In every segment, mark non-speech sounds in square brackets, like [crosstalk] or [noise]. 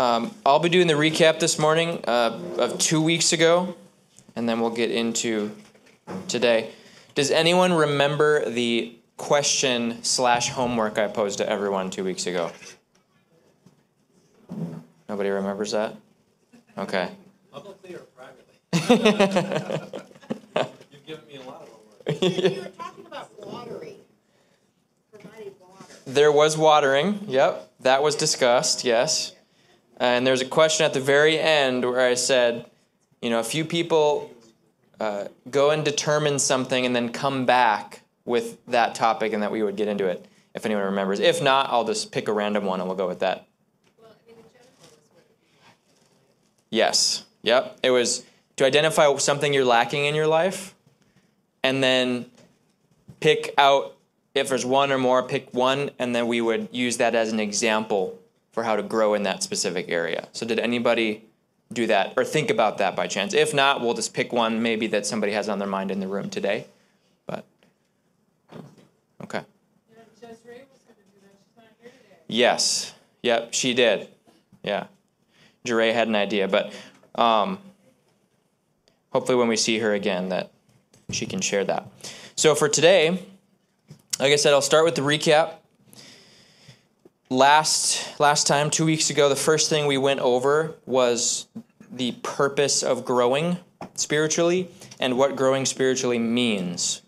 Um, I'll be doing the recap this morning uh, of two weeks ago, and then we'll get into today. Does anyone remember the question slash homework I posed to everyone two weeks ago? Nobody remembers that? Okay. Publicly or privately? [laughs] [laughs] You've given me a lot of homework. [laughs] You were talking about watering, providing water. There was watering. Yep, that was discussed. Yes, and there's a question at the very end where I said, you know, a few people uh, go and determine something and then come back with that topic, and that we would get into it if anyone remembers. If not, I'll just pick a random one and we'll go with that. Yes. Yep. It was to identify something you're lacking in your life and then pick out if there's one or more, pick one, and then we would use that as an example for how to grow in that specific area. So, did anybody do that or think about that by chance? If not, we'll just pick one maybe that somebody has on their mind in the room today. But, okay. Yes. Yep, she did. Yeah. Jure had an idea, but um, hopefully when we see her again that she can share that. So for today, like I said, I'll start with the recap. Last last time, two weeks ago, the first thing we went over was the purpose of growing spiritually and what growing spiritually means.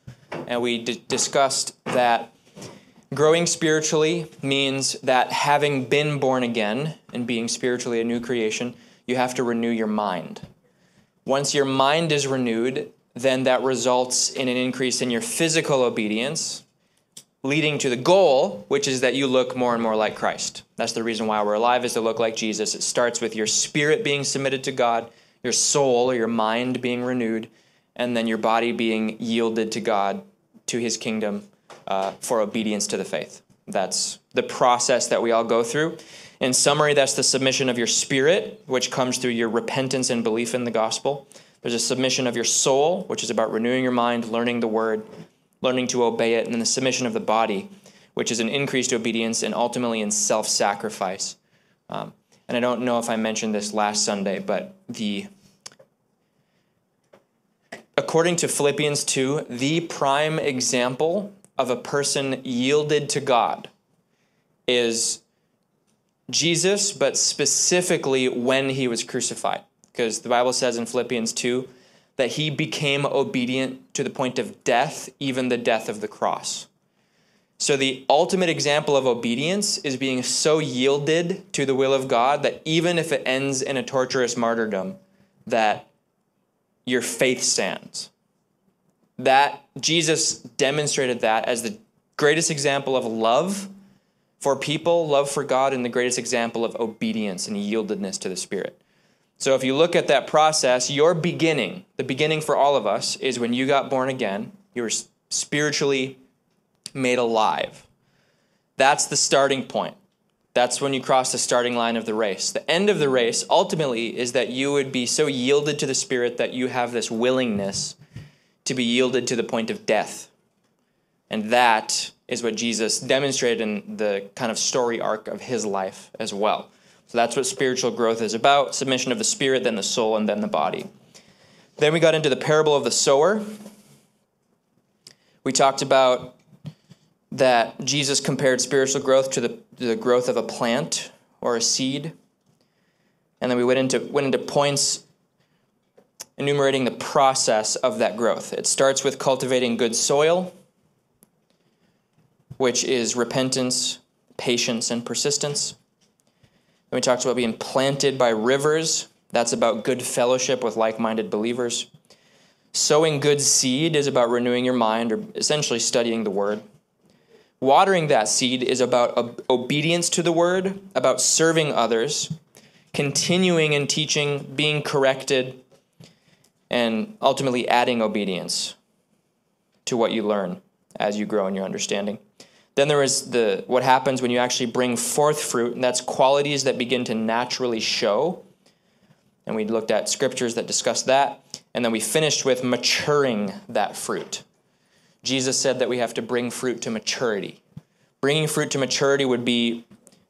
And we d- discussed that Growing spiritually means that having been born again and being spiritually a new creation, you have to renew your mind. Once your mind is renewed, then that results in an increase in your physical obedience, leading to the goal, which is that you look more and more like Christ. That's the reason why we're alive, is to look like Jesus. It starts with your spirit being submitted to God, your soul or your mind being renewed, and then your body being yielded to God, to his kingdom uh, for obedience to the faith. That's the process that we all go through. In summary, that's the submission of your spirit, which comes through your repentance and belief in the gospel. There's a submission of your soul, which is about renewing your mind, learning the word, learning to obey it, and then the submission of the body, which is an increased obedience and ultimately in self sacrifice. Um, and I don't know if I mentioned this last Sunday, but the according to Philippians 2, the prime example of a person yielded to God is Jesus, but specifically when he was crucified. Because the Bible says in Philippians 2 that he became obedient to the point of death, even the death of the cross. So, the ultimate example of obedience is being so yielded to the will of God that even if it ends in a torturous martyrdom, that your faith stands that Jesus demonstrated that as the greatest example of love for people, love for God, and the greatest example of obedience and yieldedness to the Spirit. So if you look at that process, your beginning, the beginning for all of us, is when you got born again, you were spiritually made alive. That's the starting point. That's when you cross the starting line of the race. The end of the race, ultimately, is that you would be so yielded to the Spirit that you have this willingness to be yielded to the point of death. And that is what Jesus demonstrated in the kind of story arc of his life as well. So that's what spiritual growth is about submission of the spirit, then the soul, and then the body. Then we got into the parable of the sower. We talked about that Jesus compared spiritual growth to the, the growth of a plant or a seed. And then we went into, went into points enumerating the process of that growth. It starts with cultivating good soil, which is repentance, patience, and persistence. We talked about being planted by rivers. That's about good fellowship with like minded believers. Sowing good seed is about renewing your mind or essentially studying the word. Watering that seed is about obedience to the word, about serving others, continuing in teaching, being corrected, and ultimately adding obedience to what you learn as you grow in your understanding. Then there is the what happens when you actually bring forth fruit, and that's qualities that begin to naturally show. And we looked at scriptures that discuss that. And then we finished with maturing that fruit. Jesus said that we have to bring fruit to maturity. Bringing fruit to maturity would be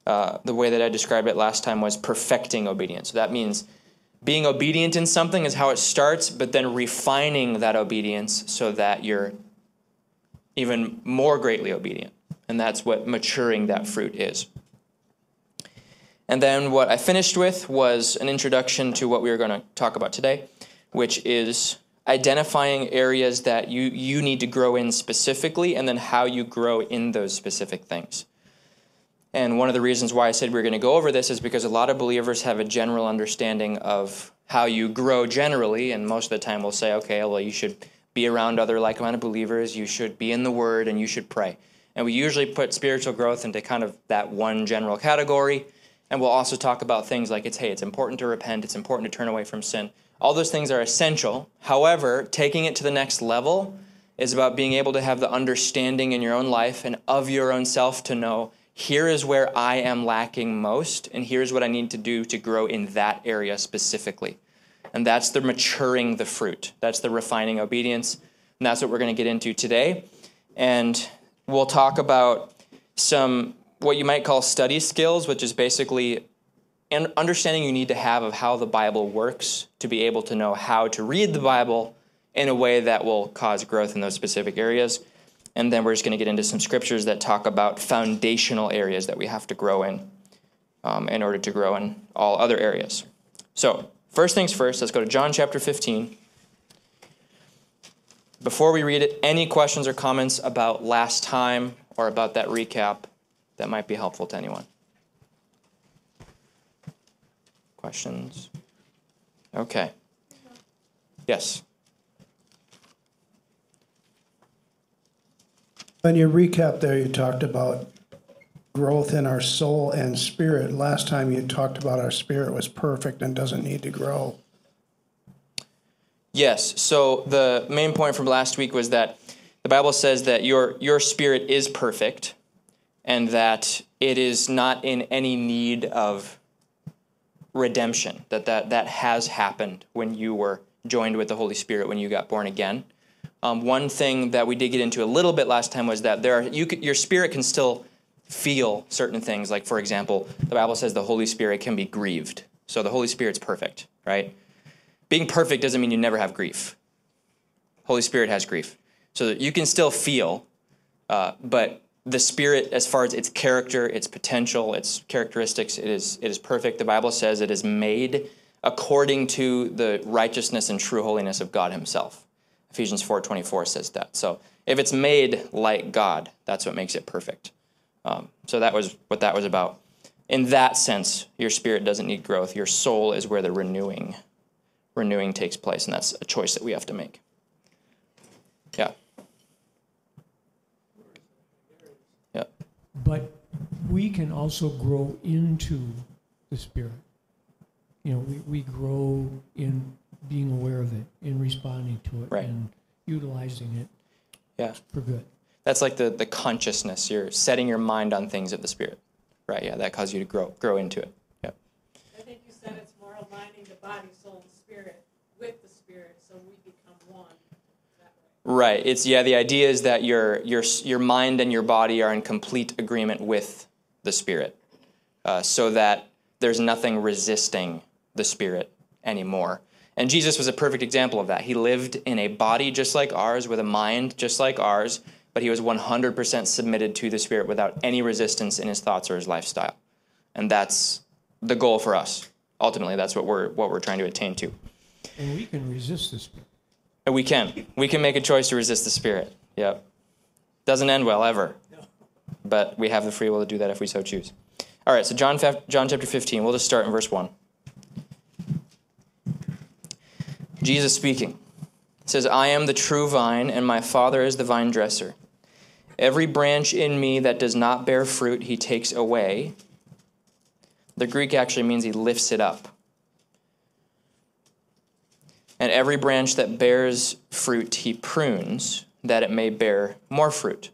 uh, the way that I described it last time was perfecting obedience. So that means being obedient in something is how it starts, but then refining that obedience so that you're even more greatly obedient. And that's what maturing that fruit is. And then what I finished with was an introduction to what we were going to talk about today, which is identifying areas that you, you need to grow in specifically and then how you grow in those specific things. And one of the reasons why I said we are going to go over this is because a lot of believers have a general understanding of how you grow generally, and most of the time we'll say, okay, well, you should be around other like minded believers, you should be in the Word, and you should pray. And we usually put spiritual growth into kind of that one general category. And we'll also talk about things like it's, hey, it's important to repent, it's important to turn away from sin. All those things are essential. However, taking it to the next level is about being able to have the understanding in your own life and of your own self to know here is where I am lacking most, and here's what I need to do to grow in that area specifically. And that's the maturing the fruit. That's the refining obedience. And that's what we're going to get into today. And we'll talk about some what you might call study skills, which is basically an understanding you need to have of how the Bible works to be able to know how to read the Bible in a way that will cause growth in those specific areas. And then we're just going to get into some scriptures that talk about foundational areas that we have to grow in um, in order to grow in all other areas. So, first things first, let's go to John chapter 15. Before we read it, any questions or comments about last time or about that recap that might be helpful to anyone? Questions? Okay. Yes. On your recap there, you talked about growth in our soul and spirit. Last time you talked about our spirit was perfect and doesn't need to grow. Yes. So the main point from last week was that the Bible says that your your spirit is perfect and that it is not in any need of redemption. That that, that has happened when you were joined with the Holy Spirit when you got born again. Um, one thing that we did get into a little bit last time was that there are, you could, your spirit can still feel certain things. Like for example, the Bible says the Holy Spirit can be grieved. So the Holy Spirit's perfect, right? Being perfect doesn't mean you never have grief. Holy Spirit has grief, so that you can still feel, uh, but the Spirit, as far as its character, its potential, its characteristics, it is it is perfect. The Bible says it is made according to the righteousness and true holiness of God Himself. Ephesians 4:24 says that. So if it's made like God, that's what makes it perfect. Um, so that was what that was about. In that sense, your spirit doesn't need growth. Your soul is where the renewing renewing takes place, and that's a choice that we have to make. Yeah. Yeah. But we can also grow into the Spirit. You know, we, we grow in being aware of it, in responding to it, Right. and utilizing it Yeah. for good. That's like the, the consciousness. You're setting your mind on things of the spirit. Right, yeah, that causes you to grow grow into it. Yeah. I think you said it's more aligning the body, soul, and spirit with the spirit, so we become one that way. Right. It's yeah, the idea is that your your your mind and your body are in complete agreement with the spirit. Uh, so that there's nothing resisting the spirit anymore. And Jesus was a perfect example of that. He lived in a body just like ours, with a mind just like ours, but he was 100% submitted to the Spirit without any resistance in his thoughts or his lifestyle. And that's the goal for us. Ultimately, that's what we're, what we're trying to attain to. And we can resist the Spirit. And we can. We can make a choice to resist the Spirit. Yep. Doesn't end well, ever. But we have the free will to do that if we so choose. All right, so John, John chapter 15, we'll just start in verse 1. Jesus speaking says, I am the true vine, and my Father is the vine dresser. Every branch in me that does not bear fruit, he takes away. The Greek actually means he lifts it up. And every branch that bears fruit, he prunes, that it may bear more fruit.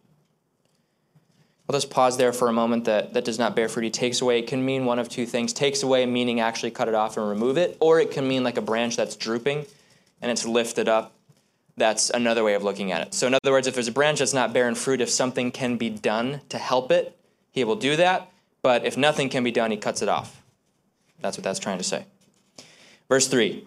We'll just pause there for a moment. That, that does not bear fruit, he takes away. It can mean one of two things. Takes away, meaning actually cut it off and remove it, or it can mean like a branch that's drooping and it's lifted up. That's another way of looking at it. So, in other words, if there's a branch that's not bearing fruit, if something can be done to help it, he will do that. But if nothing can be done, he cuts it off. That's what that's trying to say. Verse 3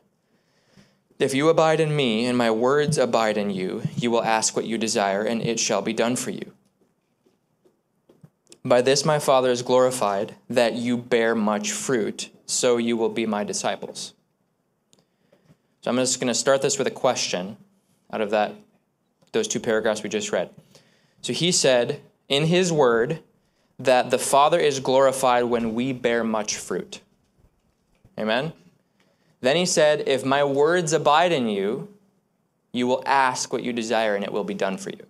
If you abide in me, and my words abide in you, you will ask what you desire, and it shall be done for you. By this my Father is glorified, that you bear much fruit, so you will be my disciples. So I'm just going to start this with a question out of that those two paragraphs we just read. So he said in his word that the Father is glorified when we bear much fruit. Amen. Then he said, If my words abide in you, you will ask what you desire and it will be done for you.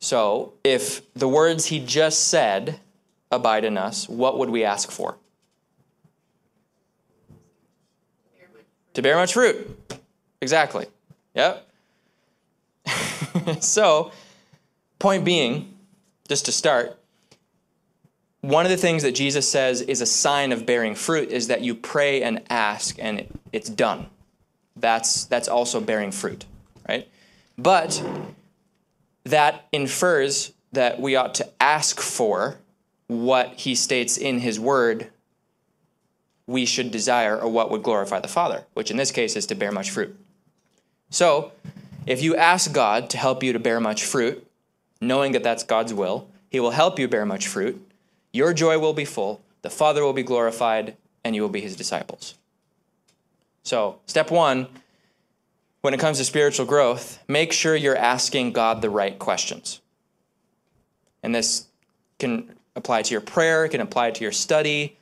So, if the words he just said abide in us, what would we ask for? To bear much fruit. Exactly. Yep. [laughs] so, point being, just to start, one of the things that Jesus says is a sign of bearing fruit is that you pray and ask and it's done. That's, that's also bearing fruit, right? But that infers that we ought to ask for what he states in his word we should desire or what would glorify the Father, which in this case is to bear much fruit. So, if you ask God to help you to bear much fruit, knowing that that's God's will, he will help you bear much fruit. Your joy will be full, the Father will be glorified, and you will be his disciples. So, step one, when it comes to spiritual growth, make sure you're asking God the right questions. And this can apply to your prayer, it can apply to your study.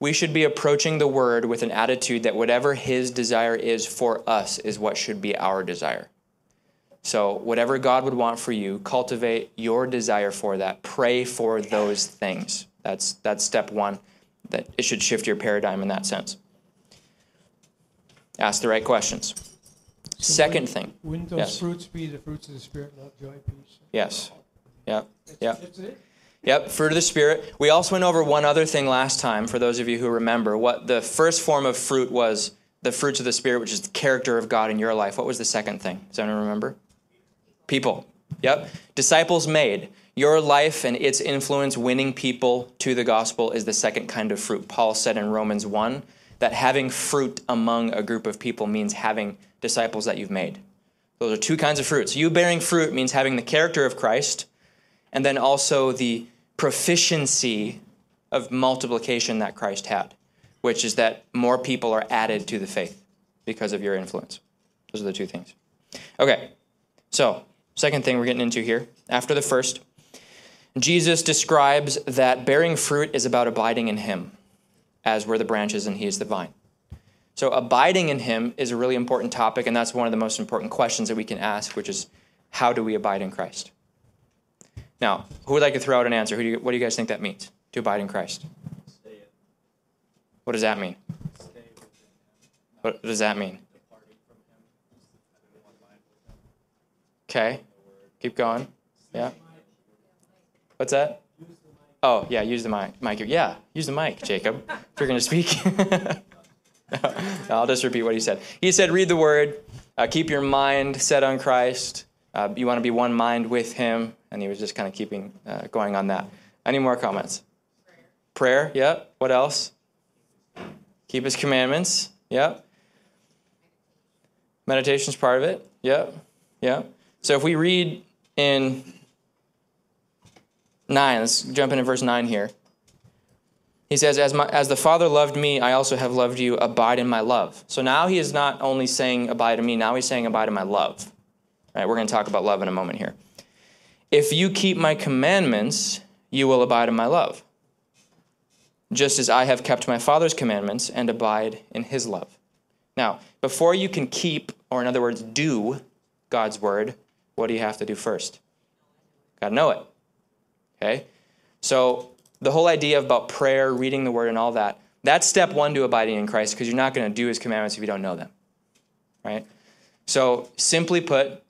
We should be approaching the word with an attitude that whatever his desire is for us is what should be our desire. So, whatever God would want for you, cultivate your desire for that. Pray for those things. That's, that's step one. That it should shift your paradigm in that sense. Ask the right questions. So Second wouldn't- thing. Wouldn't those Yes. fruits be the fruits of the Spirit, love, joy, peace? Yes. Yep. Yep. That's it? Yep, fruit of the Spirit. We also went over one other thing last time, for those of you who remember. What the first form of fruit was the fruits of the Spirit, which is the character of God in your life. What was the second thing? Does anyone remember? People. Yep. Disciples made. Your life and its influence winning people to the gospel is the second kind of fruit. Paul said in Romans 1 that having fruit among a group of people means having disciples that you've made. Those are two kinds of fruits. You bearing fruit means having the character of Christ and then also the proficiency of multiplication that Christ had, which is that more people are added to the faith because of your influence. Those are the two things. Okay, so second thing we're getting into here, after the first, Jesus describes that bearing fruit is about abiding in Him, as we're the branches and He is the vine. So, abiding in Him is a really important topic, and that's one of the most important questions that we can ask, which is how do we abide in Christ? Now, who would like to throw out an answer? Who do you, what do you guys think that means to abide in Christ? What does that mean? Stay within him. What does that mean? Departing from him. Having one mind with him. Okay, keep going. Yeah. What's that? Oh, yeah, use the mic. mic. Yeah, use the mic, Jacob. If you're going to speak. [laughs] I'll just repeat what he said. He said, read the word, uh, keep your mind set on Christ. Uh, you want to be one mind with him. And he was just kind of keeping uh, going on that. Any more comments? Prayer. Prayer, yep. What else? Keep his commandments. Yep. Meditation's part of it. Yep. Yep. So if we read in 9, let's jump into verse 9 here. He says, as, my, as the Father loved me, I also have loved you. Abide in my love. So now he is not only saying abide in me, now he's saying abide in my love. All right, we're going to talk about love in a moment here. If you keep my commandments, you will abide in my love, just as I have kept my Father's commandments and abide in his love. Now, before you can keep, or in other words, do God's word, what do you have to do first? Got to know it. Okay? So the whole idea about prayer, reading the word, and all that, that's step one to abiding in Christ because you're not going to do his commandments if you don't know them. Right? So, simply put,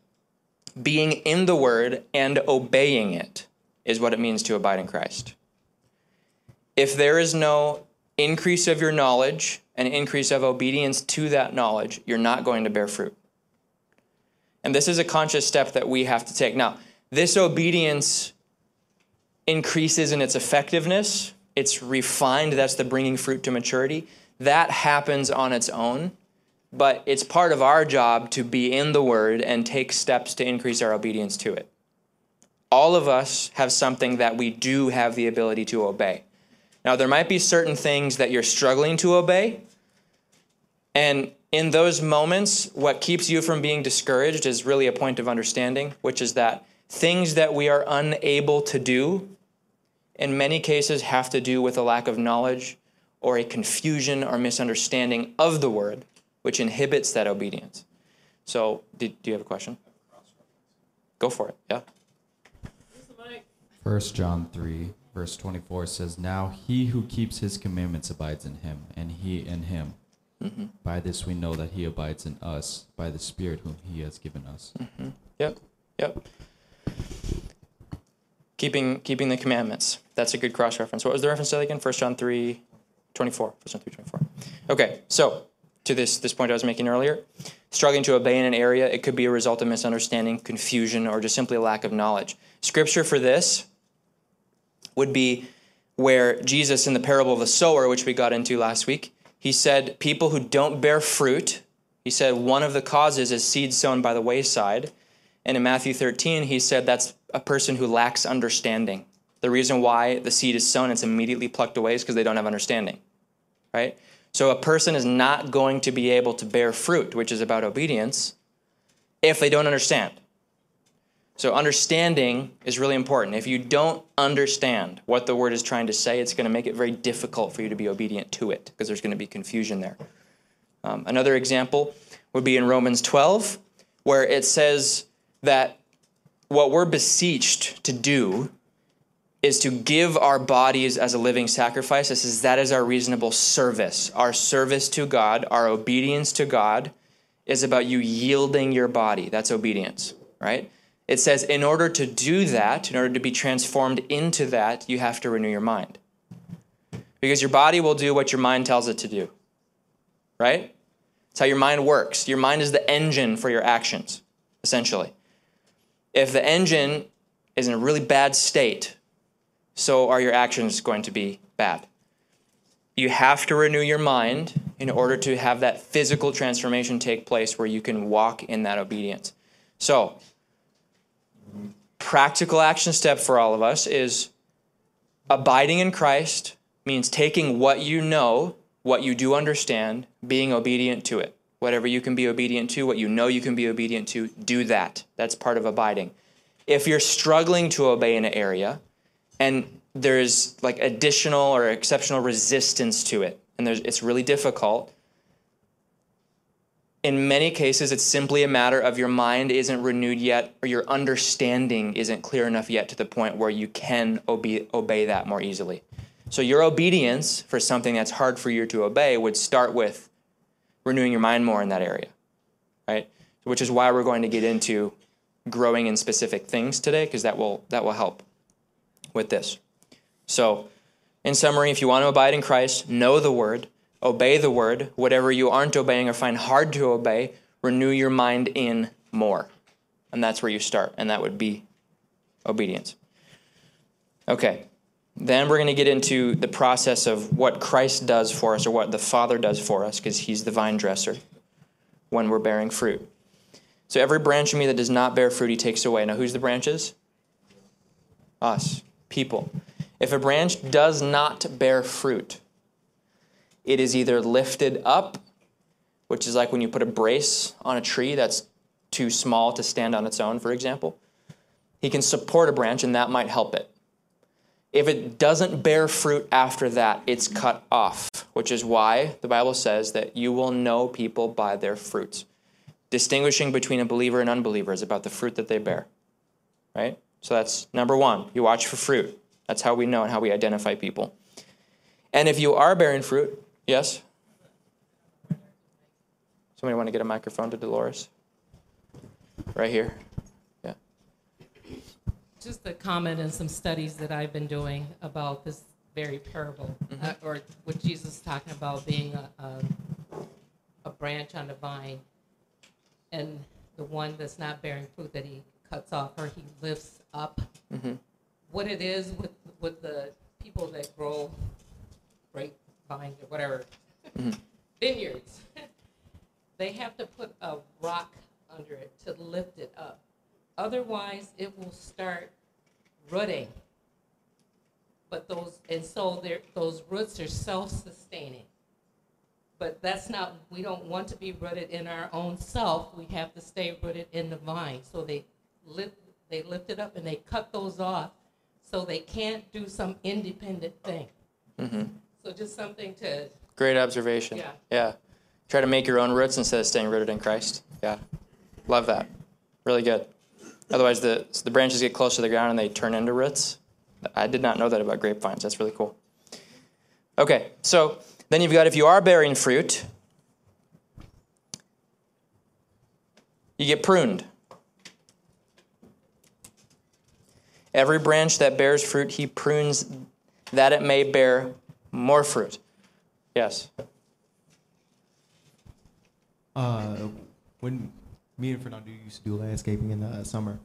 being in the word and obeying it is what it means to abide in Christ. If there is no increase of your knowledge, and increase of obedience to that knowledge, you're not going to bear fruit. And this is a conscious step that we have to take. Now, this obedience increases in its effectiveness, it's refined, that's the bringing fruit to maturity. That happens on its own, but it's part of our job to be in the Word and take steps to increase our obedience to it. All of us have something that we do have the ability to obey. Now, there might be certain things that you're struggling to obey, and in those moments, what keeps you from being discouraged is really a point of understanding, which is that things that we are unable to do, in many cases, have to do with a lack of knowledge or a confusion or misunderstanding of the word, which inhibits that obedience. So, do, do you have a question? Go for it. Yeah. 1 John 3, verse 24 says, Now he who keeps his commandments abides in him, and he in him. Mm-hmm. By this we know that he abides in us, by the Spirit whom he has given us. Mm-hmm. Yep. Yep. Keeping keeping the commandments. That's a good cross reference. What was the reference to that again? 1 John 3 24. 1 John 3 24. Okay, so to this this point I was making earlier, struggling to obey in an area, it could be a result of misunderstanding, confusion, or just simply a lack of knowledge. Scripture for this would be where Jesus in the parable of the sower, which we got into last week, he said, People who don't bear fruit, he said, one of the causes is seed sown by the wayside. And in Matthew 13, he said that's a person who lacks understanding. The reason why the seed is sown, it's immediately plucked away is because they don't have understanding, right? So a person is not going to be able to bear fruit, which is about obedience, if they don't understand. So understanding is really important. If you don't understand what the word is trying to say, it's going to make it very difficult for you to be obedient to it because there's going to be confusion there. Um, another example would be in Romans 12, where it says that what we're beseeched to do is to give our bodies as a living sacrifice. This is that is our reasonable service. Our service to God, our obedience to God is about you yielding your body. That's obedience, right? It says, in order to do that, in order to be transformed into that, you have to renew your mind. Because your body will do what your mind tells it to do, right? It's how your mind works. Your mind is the engine for your actions, essentially. If the engine is in a really bad state, so are your actions going to be bad. You have to renew your mind in order to have that physical transformation take place where you can walk in that obedience. So, practical action step for all of us is abiding in Christ means taking what you know, what you do understand, being obedient to it. Whatever you can be obedient to, what you know you can be obedient to, do that. That's part of abiding. If you're struggling to obey in an area and there's like additional or exceptional resistance to it, and there's, it's really difficult, in many cases, it's simply a matter of your mind isn't renewed yet, or your understanding isn't clear enough yet to the point where you can obey, obey that more easily. So, your obedience for something that's hard for you to obey would start with renewing your mind more in that area, right? Which is why we're going to get into growing in specific things today, because that will that will help with this. So, in summary, if you want to abide in Christ, know the word, obey the word. Whatever you aren't obeying or find hard to obey, renew your mind in more. And that's where you start, and that would be obedience. Okay, then we're going to get into the process of what Christ does for us or what the Father does for us, because He's the vine dresser when we're bearing fruit. So every branch in me that does not bear fruit, He takes away. Now, who's the branches? Us, people. If a branch does not bear fruit, it is either lifted up, which is like when you put a brace on a tree that's too small to stand on its own, for example. He can support a branch, and that might help it. If it doesn't bear fruit after that, it's cut off, which is why the Bible says that you will know people by their fruits. Distinguishing between a believer and unbeliever is about the fruit that they bear. Right? So that's number one. You watch for fruit. That's how we know and how we identify people. And if you are bearing fruit, yes? Somebody want to get a microphone to Dolores? Right here. Yeah. just a comment and some studies that I've been doing about this very parable, uh, or what Jesus is talking about being a, a, a branch on the vine, and the one that's not bearing fruit that he cuts off or he lifts up. What it is with with the people that grow grapevines or whatever mm-hmm. [laughs] vineyards, [laughs] they have to put a rock under it to lift it up. Otherwise, it will start rooting. But those, and so there, those roots are self-sustaining. But that's not, we don't want to be rooted in our own self. We have to stay rooted in the vine. So they lift, they lift it up and they cut those off so they can't do some independent thing. Mm-hmm. So just something to, Great observation. Yeah. Yeah. Try to make your own roots instead of staying rooted in Christ. Yeah. Love that. Really good. Otherwise, the, the branches get close to the ground and they turn into roots. I did not know that about grapevines. That's really cool. Okay, so then you've got if you are bearing fruit, you get pruned. Every branch that bears fruit, he prunes that it may bear more fruit. Yes. Uh, when me and Fernando used to do landscaping in the summer,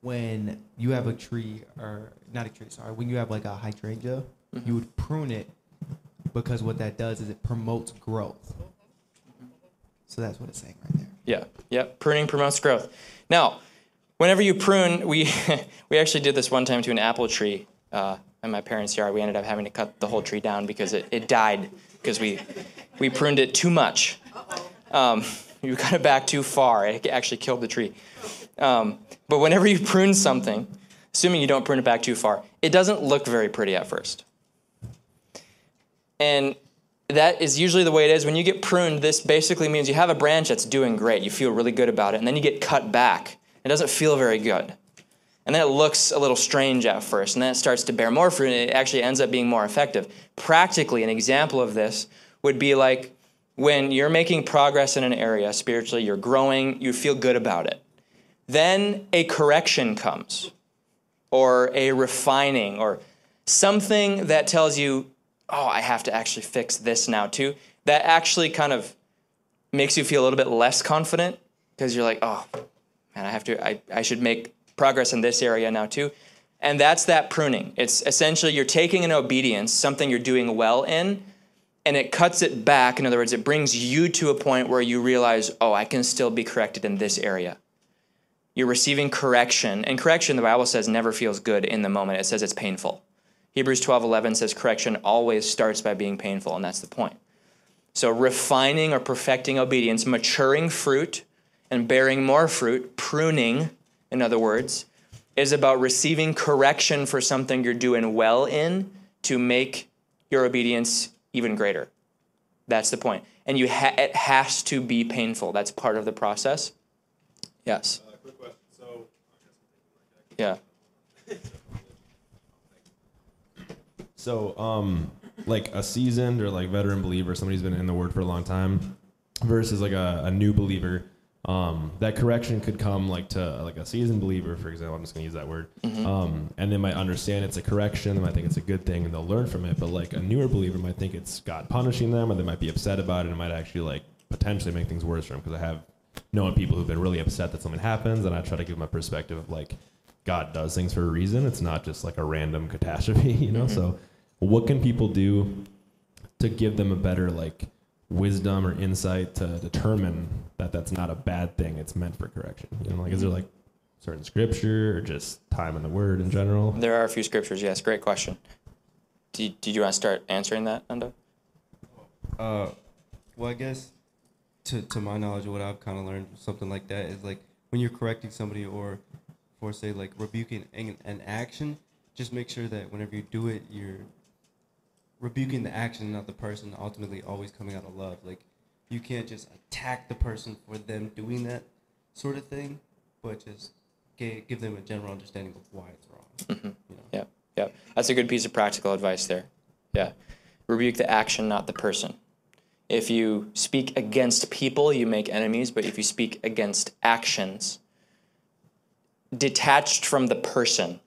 when you have a tree or not a tree, sorry, when you have like a hydrangea, you would prune it because what that does is it promotes growth. So that's what it's saying right there. Yeah, yep. Pruning promotes growth. Now, whenever you prune, we [laughs] we actually did this one time to an apple tree uh, in my parents' yard. We ended up having to cut the whole tree down because it, it died because we we pruned it too much. Um, you cut it back too far. It actually killed the tree. Um, but whenever you prune something, assuming you don't prune it back too far, it doesn't look very pretty at first. And that is usually the way it is. When you get pruned, this basically means you have a branch that's doing great. You feel really good about it. And then you get cut back. It doesn't feel very good. And then it looks a little strange at first. And then it starts to bear more fruit. And it actually ends up being more effective. Practically, an example of this would be like when you're making progress in an area spiritually, you're growing, you feel good about it. Then a correction comes, or a refining, or something that tells you, oh, I have to actually fix this now too. That actually kind of makes you feel a little bit less confident because you're like, oh, man, I have to, I, I should make progress in this area now too. And that's that pruning. It's essentially you're taking an obedience, something you're doing well in, and it cuts it back. In other words, it brings you to a point where you realize, oh, I can still be corrected in this area. You're receiving correction, and correction, the Bible says, never feels good in the moment. It says it's painful. Hebrews 12 11 says correction always starts by being painful, and that's the point. So, refining or perfecting obedience, maturing fruit and bearing more fruit, pruning, in other words, is about receiving correction for something you're doing well in to make your obedience even greater. That's the point. And you ha- it has to be painful. That's part of the process. Yes. Uh, quick question. So, Yeah. So, um, like a seasoned or like veteran believer, somebody who's been in the word for a long time, versus like a, a new believer, um, that correction could come like to like a seasoned believer, for example. I'm just gonna use that word, um, and they might understand it's a correction. They might think it's a good thing, and they'll learn from it. But like a newer believer might think it's God punishing them, or they might be upset about it, and it might actually like potentially make things worse for them. Because I have known people who've been really upset that something happens, and I try to give them a perspective of like God does things for a reason. It's not just like a random catastrophe, [laughs] you know. So, what can people do to give them a better like wisdom or insight to determine that that's not a bad thing? It's meant for correction. You know, like is there like certain scripture or just time in the Word in general? There are a few scriptures, yes. Great question. Did, did you want to start answering that, Nando? Uh, well, I guess to to my knowledge, what I've kind of learned, something like that, is like when you're correcting somebody or, for say, like rebuking an, an action, just make sure that whenever you do it, you're rebuking the action, not the person. Ultimately, always coming out of love. Like you can't just attack the person for them doing that sort of thing, but just give, give them a general understanding of why it's wrong. Mm-hmm. You know? Yeah. Yeah, that's a good piece of practical advice there. Yeah. Rebuke the action, not the person. If you speak against people, you make enemies, but if you speak against actions, detached from the person,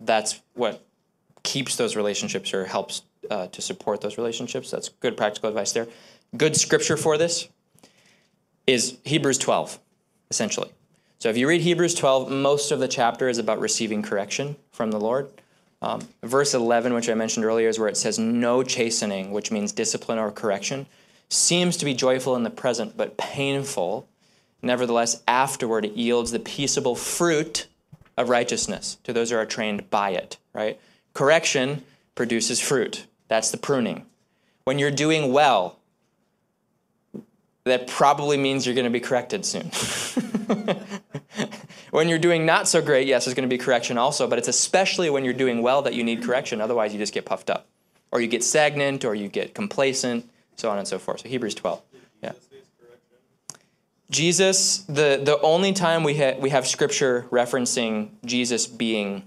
that's what keeps those relationships or helps uh, to support those relationships. That's good practical advice there. Good scripture for this is Hebrews 12, essentially. So if you read Hebrews 12, most of the chapter is about receiving correction from the Lord. Um, verse 11, which I mentioned earlier, is where it says, No chastening, which means discipline or correction, seems to be joyful in the present, but painful. Nevertheless, afterward it yields the peaceable fruit of righteousness to those who are trained by it, right? Correction produces fruit. That's the pruning. When you're doing well, that probably means you're going to be corrected soon. [laughs] when you're doing not so great, yes, there's going to be correction also, but it's especially when you're doing well that you need correction. Otherwise, you just get puffed up, or you get stagnant, or you get complacent, so on and so forth. So Hebrews 12. Yeah. Jesus, the, the only time we, ha- we have scripture referencing Jesus being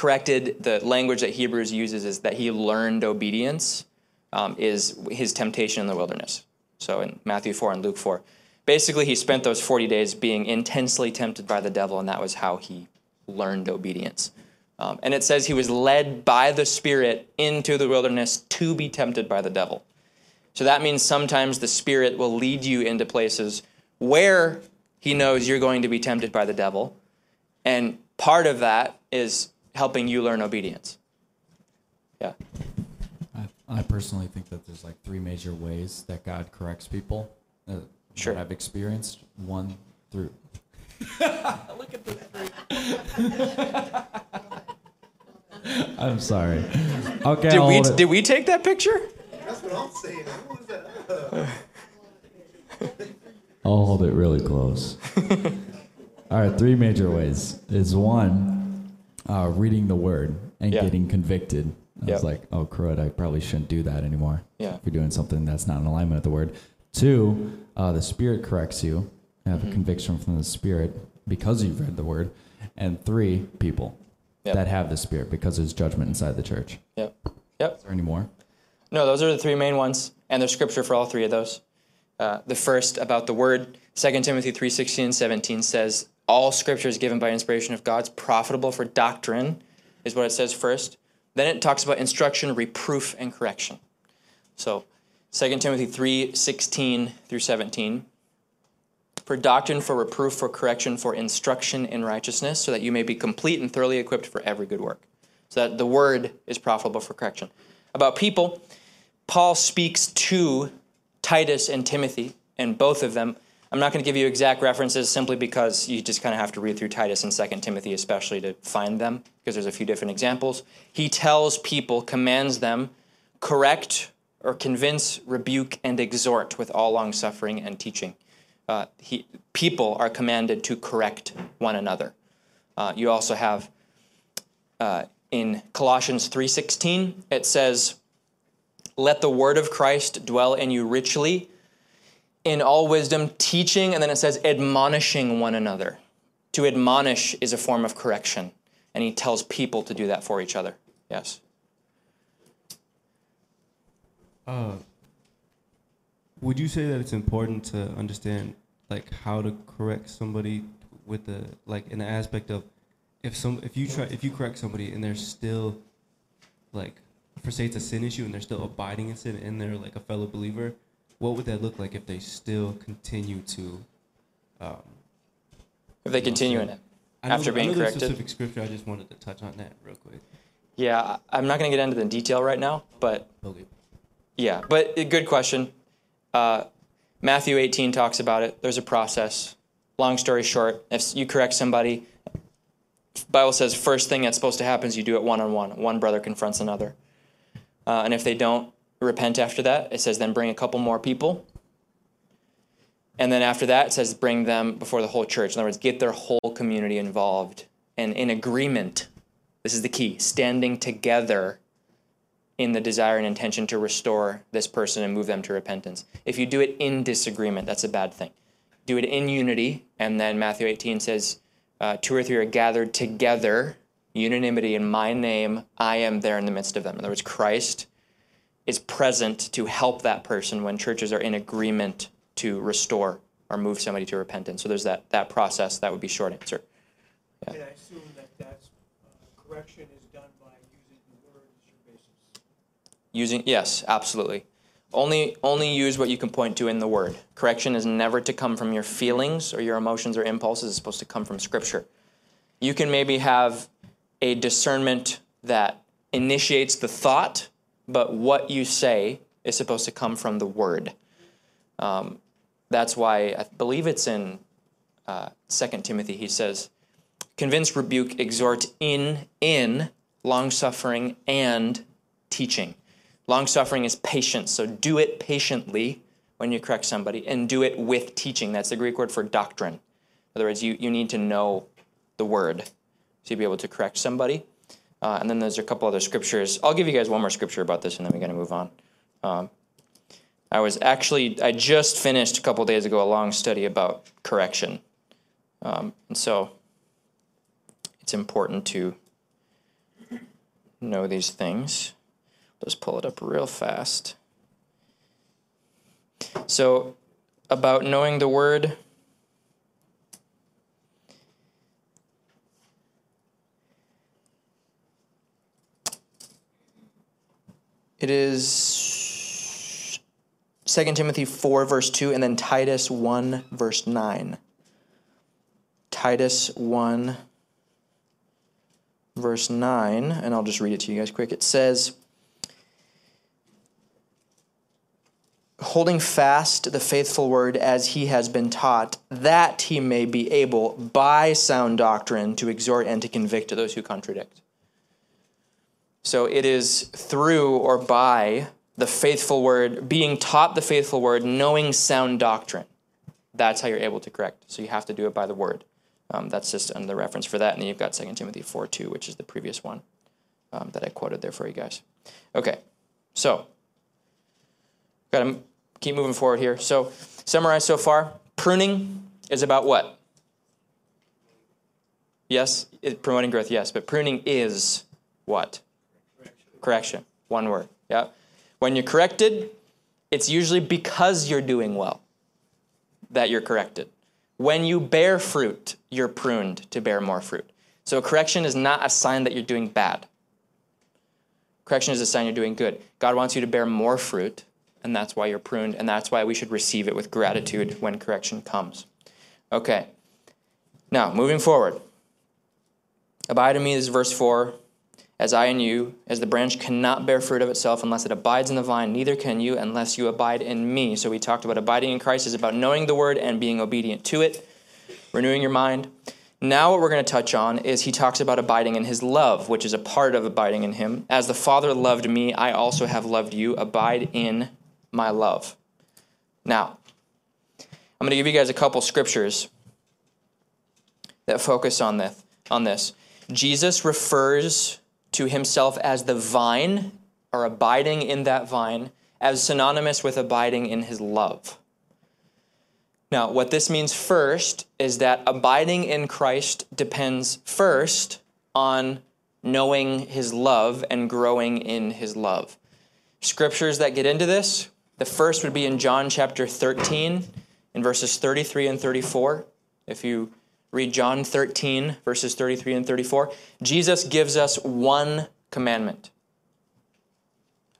corrected, the language that Hebrews uses is that he learned obedience, um, is his temptation in the wilderness. So in Matthew 4 and Luke 4. Basically, he spent those 40 days being intensely tempted by the devil, and that was how he learned obedience. Um, and it says he was led by the Spirit into the wilderness to be tempted by the devil. So that means sometimes the Spirit will lead you into places where He knows you're going to be tempted by the devil. And part of that is helping you learn obedience. Yeah. I, I personally think that there's like three major ways that God corrects people uh, Sure. I've experienced. One through. [laughs] Look at this. I'm sorry. Okay. Did we, hold did we take that picture? That's what I'm saying. Who was that? I'll hold it really close. [laughs] All right, three major ways is one, uh, reading the word and Yeah. getting convicted. I Yep. was like, oh crud, I probably shouldn't do that anymore. Yeah. If you're doing something that's not in alignment with the word. Two, uh, the spirit corrects you. You have Mm-hmm. a conviction from the spirit because you've read the word. And three, people Yep. that have the spirit because there's judgment inside the church. Yep. Yep. Is there any more? No, those are the three main ones, and there's scripture for all three of those. Uh, the first about the word, 2 Timothy 3.16 and 17 says, all scripture is given by inspiration of God's profitable for doctrine, is what it says first. Then it talks about instruction, reproof, and correction. So 2 Timothy 3.16 through 17. For doctrine, for reproof, for correction, for instruction in righteousness, so that you may be complete and thoroughly equipped for every good work. So that the word is profitable for correction. About people, Paul speaks to Titus and Timothy, and both of them. I'm not going to give you exact references simply because you just kind of have to read through Titus and 2 Timothy, especially to find them, because there's a few different examples. He tells people, commands them, correct or convince, rebuke, and exhort with all long suffering and teaching. Uh, he, people are commanded to correct one another. Uh, you also have uh, in Colossians 3:16 it says let the word of Christ dwell in you richly in all wisdom teaching and then it says admonishing one another. To admonish is a form of correction and he tells people to do that for each other. Yes. Uh, would you say that it's important to understand like how to correct somebody with the like in the aspect of if some if you try if you correct somebody and they're still like for say it's a sin issue and they're still abiding in sin and they're like a fellow believer, what would that look like if they still continue to um, if they continue in it I know After being I know the corrected? specific scripture. I just wanted to touch on that real quick. yeah i'm not going to get into the detail right now but Okay. Yeah, but a good question. Uh, Matthew 18 talks about it. There's a process. Long story short, if you correct somebody, Bible says first thing that's supposed to happen is you do it one on one. One brother confronts another, uh, and if they don't repent after that, it says then bring a couple more people, and then after that it says bring them before the whole church. In other words, get their whole community involved and in agreement. This is the key: standing together in the desire and intention to restore this person and move them to repentance. If you do it in disagreement, that's a bad thing. Do it in unity, and then Matthew 18 says, uh, two or three are gathered together unanimity in my name, I am there in the midst of them. In other words, Christ is present to help that person when churches are in agreement to restore or move somebody to repentance. So there's that, that process. That would be short answer. And I assume that that's, uh, correction is done by using the word as your basis. Using yes, absolutely. Only only use what you can point to in the word. Correction is never to come from your feelings or your emotions or impulses. It's supposed to come from scripture. You can maybe have a discernment that initiates the thought, but what you say is supposed to come from the word. Um, that's why I believe it's in uh, 2 Timothy. He says, "Convince, rebuke, exhort in in long suffering and teaching." Long suffering is patience, so do it patiently when you correct somebody, and do it with teaching. That's the Greek word for doctrine. In other words, you, you need to know the word to be able to correct somebody. Uh, and then there's a couple other scriptures. I'll give you guys one more scripture about this, and then we're going to move on. Um, I was actually, I just finished a couple days ago a long study about correction. Um, and so it's important to know these things. Let's pull it up real fast. So, about knowing the word. It is 2 Timothy 4, verse 2, and then Titus 1, verse 9. Titus 1, verse 9, and I'll just read it to you guys quick. It says, holding fast the faithful word as he has been taught, that he may be able, by sound doctrine, to exhort and to convict those who contradict. So it is through or by the faithful word, being taught the faithful word, knowing sound doctrine. That's how you're able to correct. So you have to do it by the word. Um, that's just another reference for that. And then you've got 2 Timothy 4 2, which is the previous one um, that I quoted there for you guys. Okay, so got to keep moving forward here. So, summarize so far pruning is about what? Yes, it, promoting growth, yes, but pruning is what? Correction. One word. Yeah. When you're corrected, it's usually because you're doing well that you're corrected. When you bear fruit, you're pruned to bear more fruit. So, correction is not a sign that you're doing bad. Correction is a sign you're doing good. God wants you to bear more fruit, and that's why you're pruned, and that's why we should receive it with gratitude when correction comes. Okay. Now, moving forward. Abide in me is verse 4. As I and you, as the branch cannot bear fruit of itself unless it abides in the vine, neither can you unless you abide in me. So we talked about abiding in Christ is about knowing the word and being obedient to it, renewing your mind. Now, what we're going to touch on is he talks about abiding in his love, which is a part of abiding in him. As the Father loved me, I also have loved you. Abide in my love. Now, I'm going to give you guys a couple scriptures that focus on this. Jesus refers to himself as the vine or abiding in that vine as synonymous with abiding in his love. Now, what this means first is that abiding in Christ depends first on knowing his love and growing in his love. Scriptures that get into this, the first would be in John chapter 13, in verses 33 and 34. If you read John 13, verses 33 and 34, Jesus gives us one commandment.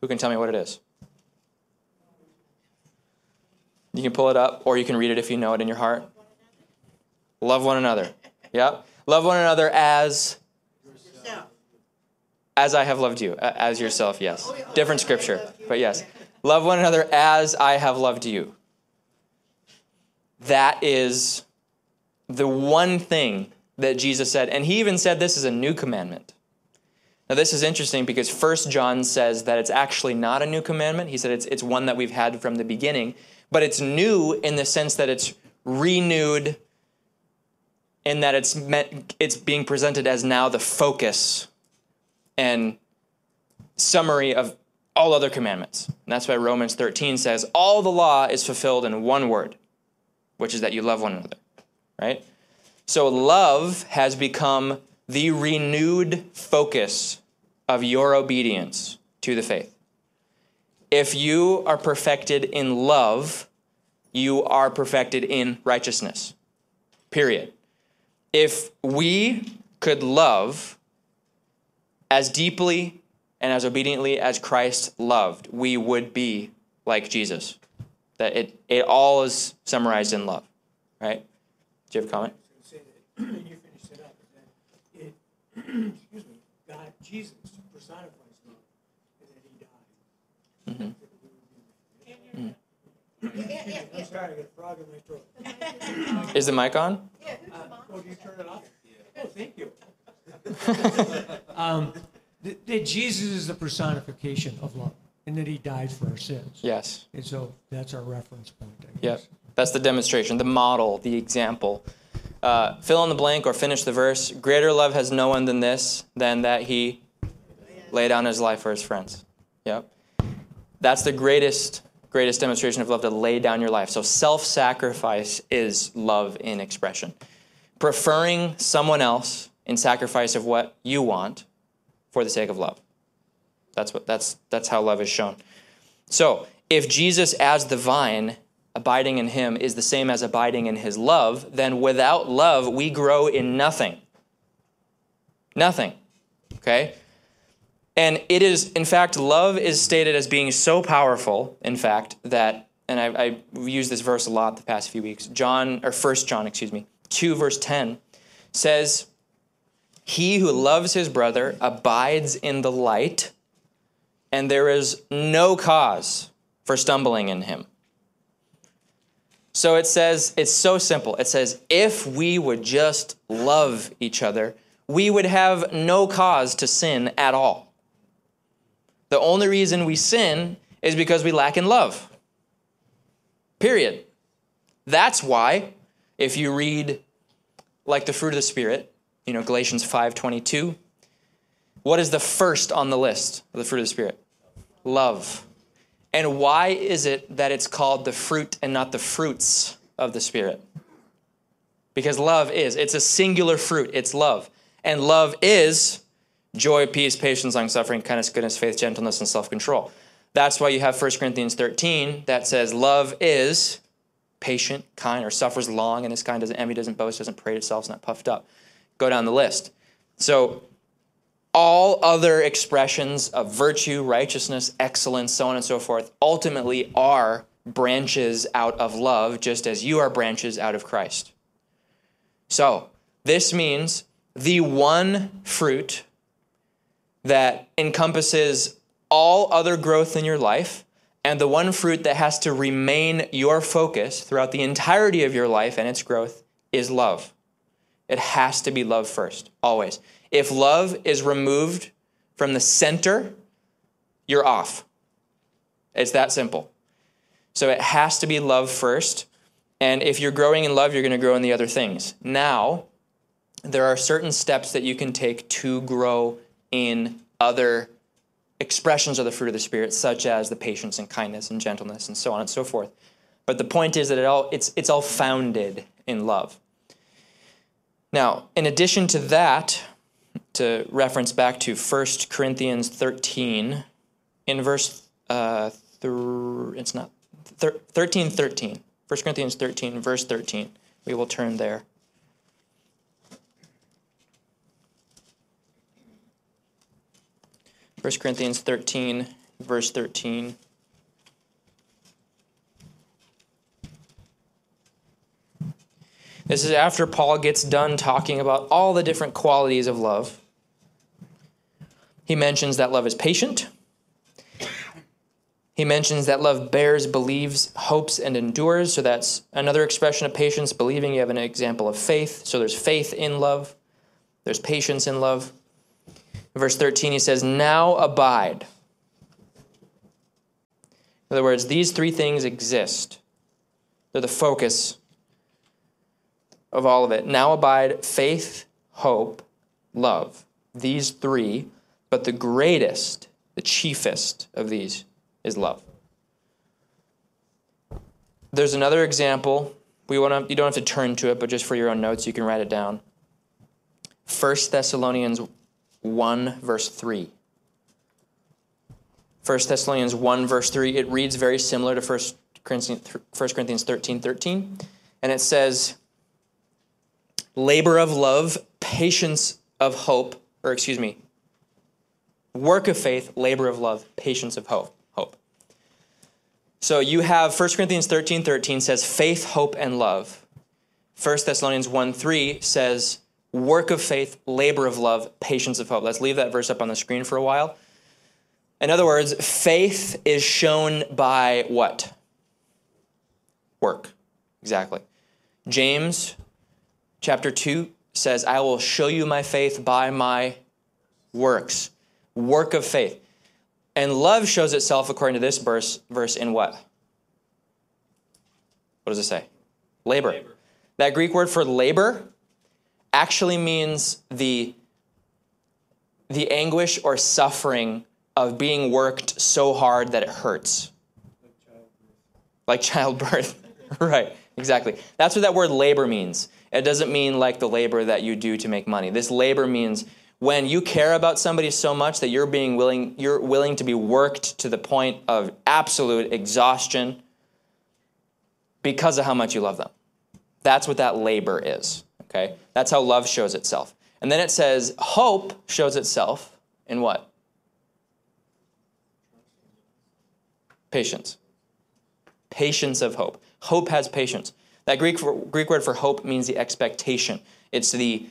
Who can tell me what it is? You can pull it up, or you can read it if you know it in your heart. Love one another. Yep. Love one another as as I have loved you. As yourself, yes. Different scripture, but yes. Love one another as I have loved you. That is the one thing that Jesus said. And he even said this is a new commandment. Now, this is interesting because First John says that it's actually not a new commandment. He said it's, it's one that we've had from the beginning, but it's new in the sense that it's renewed in that it's meant, it's being presented as now the focus and summary of all other commandments. And that's why Romans 13 says all the law is fulfilled in one word, which is that you love one another right? So love has become the renewed focus of your obedience to the faith. If you are perfected in love, you are perfected in righteousness. Period. If we could love as deeply and as obediently as Christ loved, we would be like Jesus. That it, it all is summarized in love, right? Do you have a comment? [clears throat] you finished it up, and it, [clears throat] excuse me, God, Jesus personifies love, and then he died. Mm-hmm. Mm-hmm. I'm sorry, I got a frog in my throat. [laughs] Is the mic on? Uh, oh, do you turn it off? Oh, thank you. [laughs] Um, that, that Jesus is the personification of love, and that he died for our sins. Yes. And so that's our reference point, I guess. Yep. That's the demonstration, the model, the example. Uh, fill in the blank or finish the verse. Greater love has no one than this, than that he lay down his life for his friends. Yep. That's the greatest, greatest demonstration of love to lay down your life. So self sacrifice is love in expression. Preferring someone else in sacrifice of what you want for the sake of love. That's what that's that's how love is shown. So, if Jesus as the vine, abiding in him is the same as abiding in his love, then without love we grow in nothing. Nothing. Okay? And it is, in fact, love is stated as being so powerful, in fact, that, and I, I used this verse a lot the past few weeks. John, or First John, excuse me, 2 verse 10 says, He who loves his brother abides in the light, and there is no cause for stumbling in him. So it says, it's so simple. It says, if we would just love each other, we would have no cause to sin at all. The only reason we sin is because we lack in love. Period. That's why, if you read like the fruit of the Spirit, you know, Galatians 5:22, what is the first on the list of the fruit of the Spirit? Love. And why is it that it's called the fruit and not the fruits of the Spirit? Because love is, it's a singular fruit, it's love. And love is joy, peace, patience, long suffering, kindness, goodness, faith, gentleness, and self control. That's why you have 1 Corinthians 13 that says, Love is patient, kind, or suffers long, and is kind, doesn't envy, doesn't boast, doesn't parade itself, is not puffed up. Go down the list. So, all other expressions of virtue, righteousness, excellence, so on and so forth, ultimately are branches out of love, just as you are branches out of Christ. So, this means the one fruit that encompasses all other growth in your life, and the one fruit that has to remain your focus throughout the entirety of your life and its growth is love. It has to be love first, always. If love is removed from the center, you're off. It's that simple. So it has to be love first. And if you're growing in love, you're going to grow in the other things. Now, there are certain steps that you can take to grow in other expressions of the fruit of the Spirit, such as the patience and kindness and gentleness and so on and so forth. But the point is that it all, it's, it's all founded in love. Now, in addition to that, to reference back to 1 Corinthians 13, in verse, uh, th- it's not, thir- 13, 13. 1 Corinthians 13, verse 13. We will turn there. First Corinthians 13, verse 13. This is after Paul gets done talking about all the different qualities of love. He mentions that love is patient. He mentions that love bears, believes, hopes, and endures. So that's another expression of patience, believing. You have an example of faith. So there's faith in love, there's patience in love. Verse 13, he says, Now abide. In other words, these three things exist, they're the focus of all of it. Now abide faith, hope, love. These three, but the greatest, the chiefest of these is love. There's another example. We want to, you don't have to turn to it, but just for your own notes, you can write it down. 1 Thessalonians 1, verse 3. 1 Thessalonians 1, verse 3, it reads very similar to 1 Corinthians, 1 Corinthians 13, 13. And it says, labor of love, patience of hope, or excuse me, work of faith, labor of love, patience of hope. Hope. So you have 1 Corinthians 13, 13 says faith, hope, and love. 1 Thessalonians 1, 3 says work of faith, labor of love, patience of hope. Let's leave that verse up on the screen for a while. In other words, faith is shown by what? Work. Exactly. James chapter 2 says, I will show you my faith by my works. Work of faith. And love shows itself, according to this verse, verse in what? What does it say? Labor. labor. That Greek word for labor actually means the, the anguish or suffering of being worked so hard that it hurts. Like childbirth. Like childbirth. [laughs] right, exactly. That's what that word labor means. It doesn't mean like the labor that you do to make money. This labor means when you care about somebody so much that you're being willing you're willing to be worked to the point of absolute exhaustion because of how much you love them. That's what that labor is, okay? That's how love shows itself. And then it says hope shows itself in what? Patience. Patience of hope. Hope has patience. That Greek, Greek word for hope means the expectation. It's the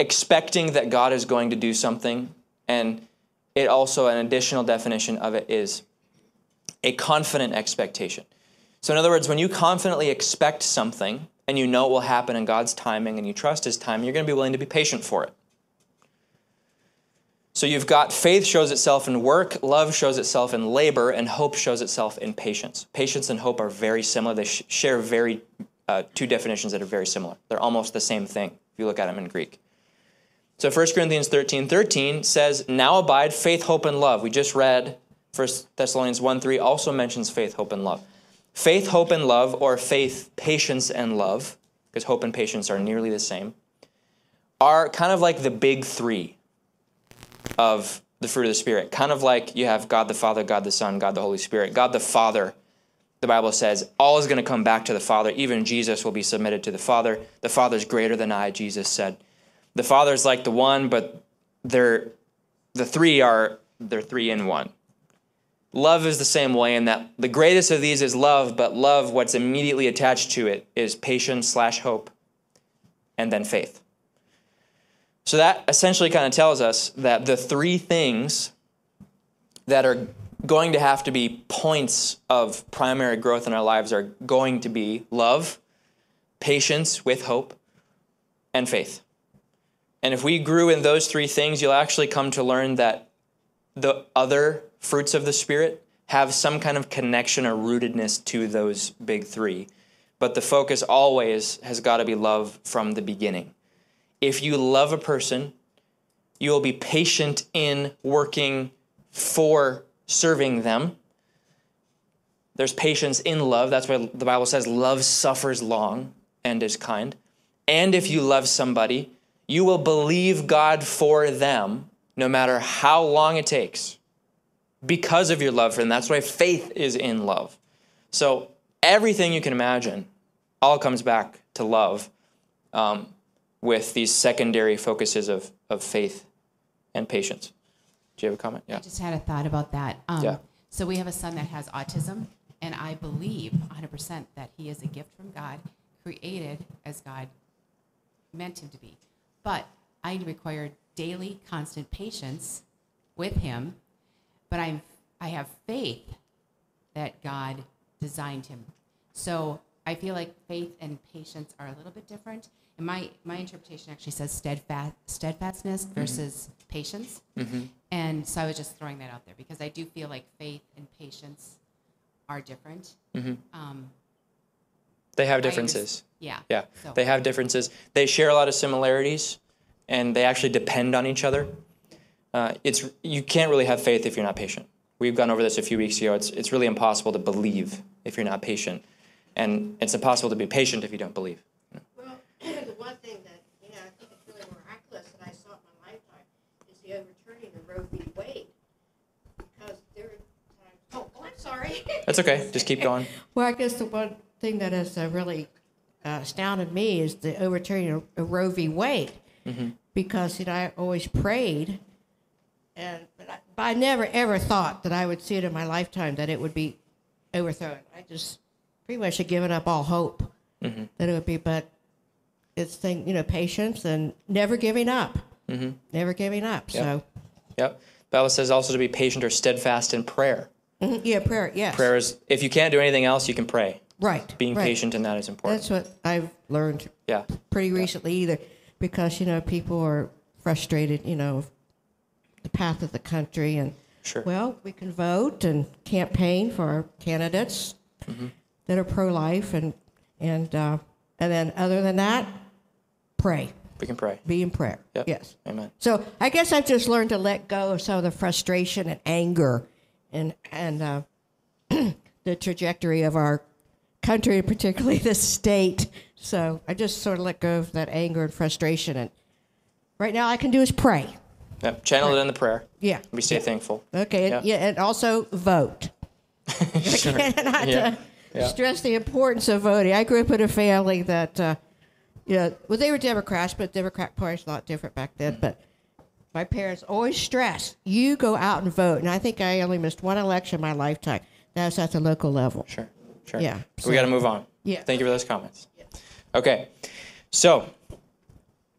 expecting that God is going to do something. And it also, an additional definition of it is a confident expectation. So, in other words, when you confidently expect something and you know it will happen in God's timing and you trust His time, you're going to be willing to be patient for it. So you've got faith shows itself in work, love shows itself in labor, and hope shows itself in patience. Patience and hope are very similar. They sh- share very uh, two definitions that are very similar. They're almost the same thing if you look at them in Greek. So 1 Corinthians 13 13 says, Now abide faith, hope, and love. We just read 1 Thessalonians 1 3 also mentions faith, hope, and love. Faith, hope, and love, or faith, patience, and love, because hope and patience are nearly the same, are kind of like the big three of the fruit of the Spirit. Kind of like you have God the Father, God the Son, God the Holy Spirit. God the Father, the Bible says, all is going to come back to the Father. Even Jesus will be submitted to the Father. The Father is greater than I, Jesus said. The Father's like the one, but they're the three are they're three in one. Love is the same way in that the greatest of these is love, but love, what's immediately attached to it, is patience slash hope, and then faith. So that essentially kind of tells us that the three things that are going to have to be points of primary growth in our lives are going to be love, patience with hope, and faith. And if we grew in those three things, you'll actually come to learn that the other fruits of the Spirit have some kind of connection or rootedness to those big three. But the focus always has got to be love from the beginning if you love a person, you will be patient in working for serving them. There's patience in love. That's why the Bible says love suffers long and is kind. And if you love somebody, you will believe God for them no matter how long it takes because of your love for them. That's why faith is in love. So everything you can imagine all comes back to love. Um, with these secondary focuses of, of faith and patience. Do you have a comment? Yeah. I just had a thought about that. Um, yeah. So we have a son that has autism, and I believe 100% that he is a gift from God, created as God meant him to be. But I require daily, constant patience with him. But I'm, I have faith that God designed him. So I feel like faith and patience are a little bit different. And my, my interpretation actually says steadfast, steadfastness mm-hmm. versus patience. Mm-hmm. And so I was just throwing that out there because I do feel like faith and patience are different. Mm-hmm. Um, they have differences. yeah. Yeah. So. They have differences. They share a lot of similarities, and they actually depend on each other. Uh, it's you can't really have faith if you're not patient. We've gone over this a few weeks ago. It's it's really impossible to believe if you're not patient, and it's impossible to be patient if you don't believe. Well, [clears throat] the one thing that you know I think it's really miraculous that I saw in my lifetime is the overturning of Roe v. Wade, because oh, I'm sorry. That's okay. Just keep [laughs] going. well, I guess the one thing that has uh, really uh, astounded me is the overturning of, of Roe v. Wade, Mhm. because you know I always prayed, and but I, but I never ever thought that I would see it in my lifetime that it would be overthrown. I just pretty much had given up all hope Mhm. that it would be, but it's thing you know patience and never giving up, Mhm. never giving up. Yep. So Yep. Bible says also to be patient or steadfast in prayer. mhm, yeah, prayer, yes, Prayer is if you can't do anything else, you can pray. Right, Being right. patient in that is important. That's what I've learned Yeah. pretty recently either because you know people are frustrated you know the path of the country and Sure. well we can vote and campaign for our candidates Mhm. that are pro-life and and uh, and then other than that pray We can pray. be in prayer Yep. yes Amen. so i guess i've just learned to let go of some of the frustration and anger and and uh, [clears throat] the trajectory of our country, particularly the state. So I just sort of let go of that anger and frustration. And right now, all I can do is pray. Yep. Channel it in the prayer. Yeah. We stay Yeah. thankful. Okay. and- Yeah, and also vote. [laughs] Sure. I cannot Yeah. Yeah. stress the importance of voting. I grew up in a family that, uh, you know, well, they were Democrats, but Democrat Party's a lot different back then. But my parents always stressed, you go out and vote. And I think I only missed one election in my lifetime. That's at the local level. Sure. Sure. Yeah. we got to move on. Yeah. Thank you for those comments. Okay. So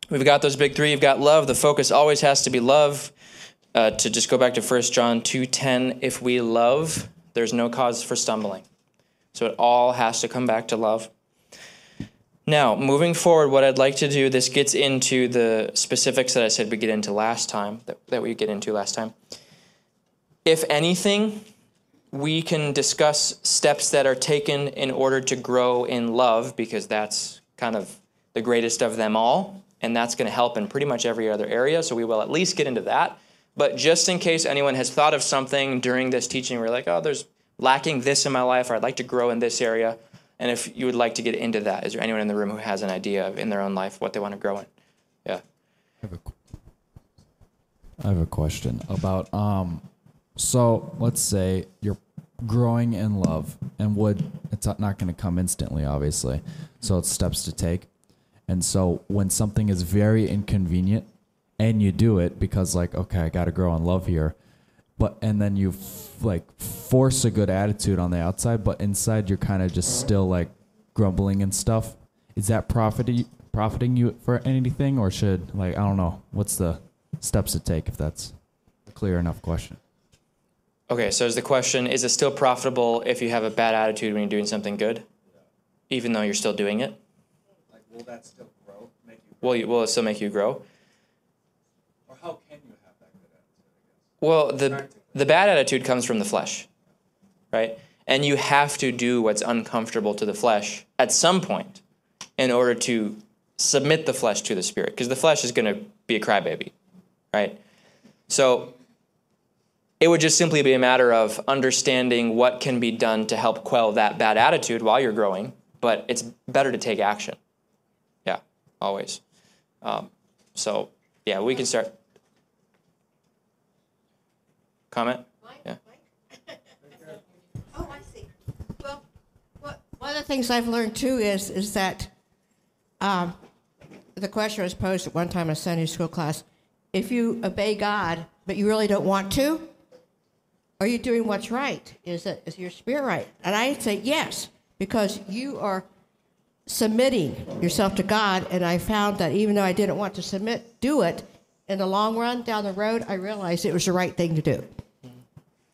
we've got those big three. You've got love. The focus always has to be love. Uh, to just go back to 1 John 2:10, if we love, there's no cause for stumbling. So it all has to come back to love. Now, moving forward, what I'd like to do, this gets into the specifics that I said we get into last time, that, that we get into last time. If anything, we can discuss steps that are taken in order to grow in love because that's kind of the greatest of them all and that's going to help in pretty much every other area so we will at least get into that. But just in case anyone has thought of something during this teaching where like oh there's lacking this in my life or i'd like to grow in this area and if you would like to get into that is there anyone in the room who has an idea of in their own life what they want to grow in? Yeah. I have a question about um so let's say you're growing in love and would it's not going to come instantly obviously. So it's steps to take. And so when something is very inconvenient and you do it because like okay, I got to grow in love here, but and then you f- like force a good attitude on the outside, but inside you're kind of just still like grumbling and stuff. Is that profiting profiting you for anything or should like I don't know, what's the steps to take if that's a clear enough question? Okay so is the question is it still profitable if you have a bad attitude when you're doing something good even though you're still doing it Like, will that still grow, make you, will, you, will it still make you grow or how can you have that good attitude? Well, the the bad attitude comes from the flesh, right? And you have to do what's uncomfortable to the flesh at some point in order to submit the flesh to the spirit, because the flesh is going to be a crybaby, right? So it would just simply be a matter of understanding what can be done to help quell that bad attitude while you're growing. But it's better to take action. Yeah, always. Um, so yeah, we can start. Comment? Yeah. [laughs] Oh, I see. Well, what, one of the things I've learned too is is that um, the question was posed at one time in a Sunday school class: If you obey God, but you really don't want to, are you doing what's right? Is it is your spirit right? And I say yes, because you are submitting yourself to God. And I found that even though I didn't want to submit, do it in the long run down the road, I realized it was the right thing to do.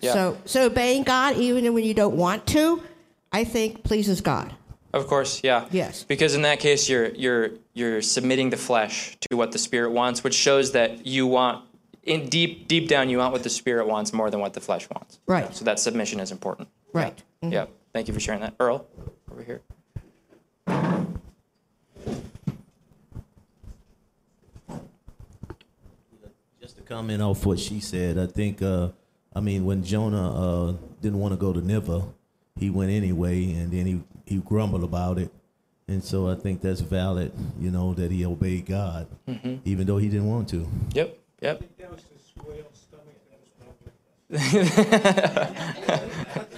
Yeah. So, so obeying God, even when you don't want to, I think pleases God. Of course, yeah. Yes. Because in that case, you're you're you're submitting the flesh to what the spirit wants, which shows that you want in deep deep down you want what the spirit wants more than what the flesh wants. Right. So that submission is important. Right. Yeah. Thank you for sharing that, Earl. Over here. Just to comment off what she said, I think, uh, I mean, when Jonah uh, didn't want to go to Nineveh, he went anyway, and then he, he grumbled about it. And so I think that's valid, you know, that he obeyed God, Mhm. even though he didn't want to. Yep. Yep. [laughs]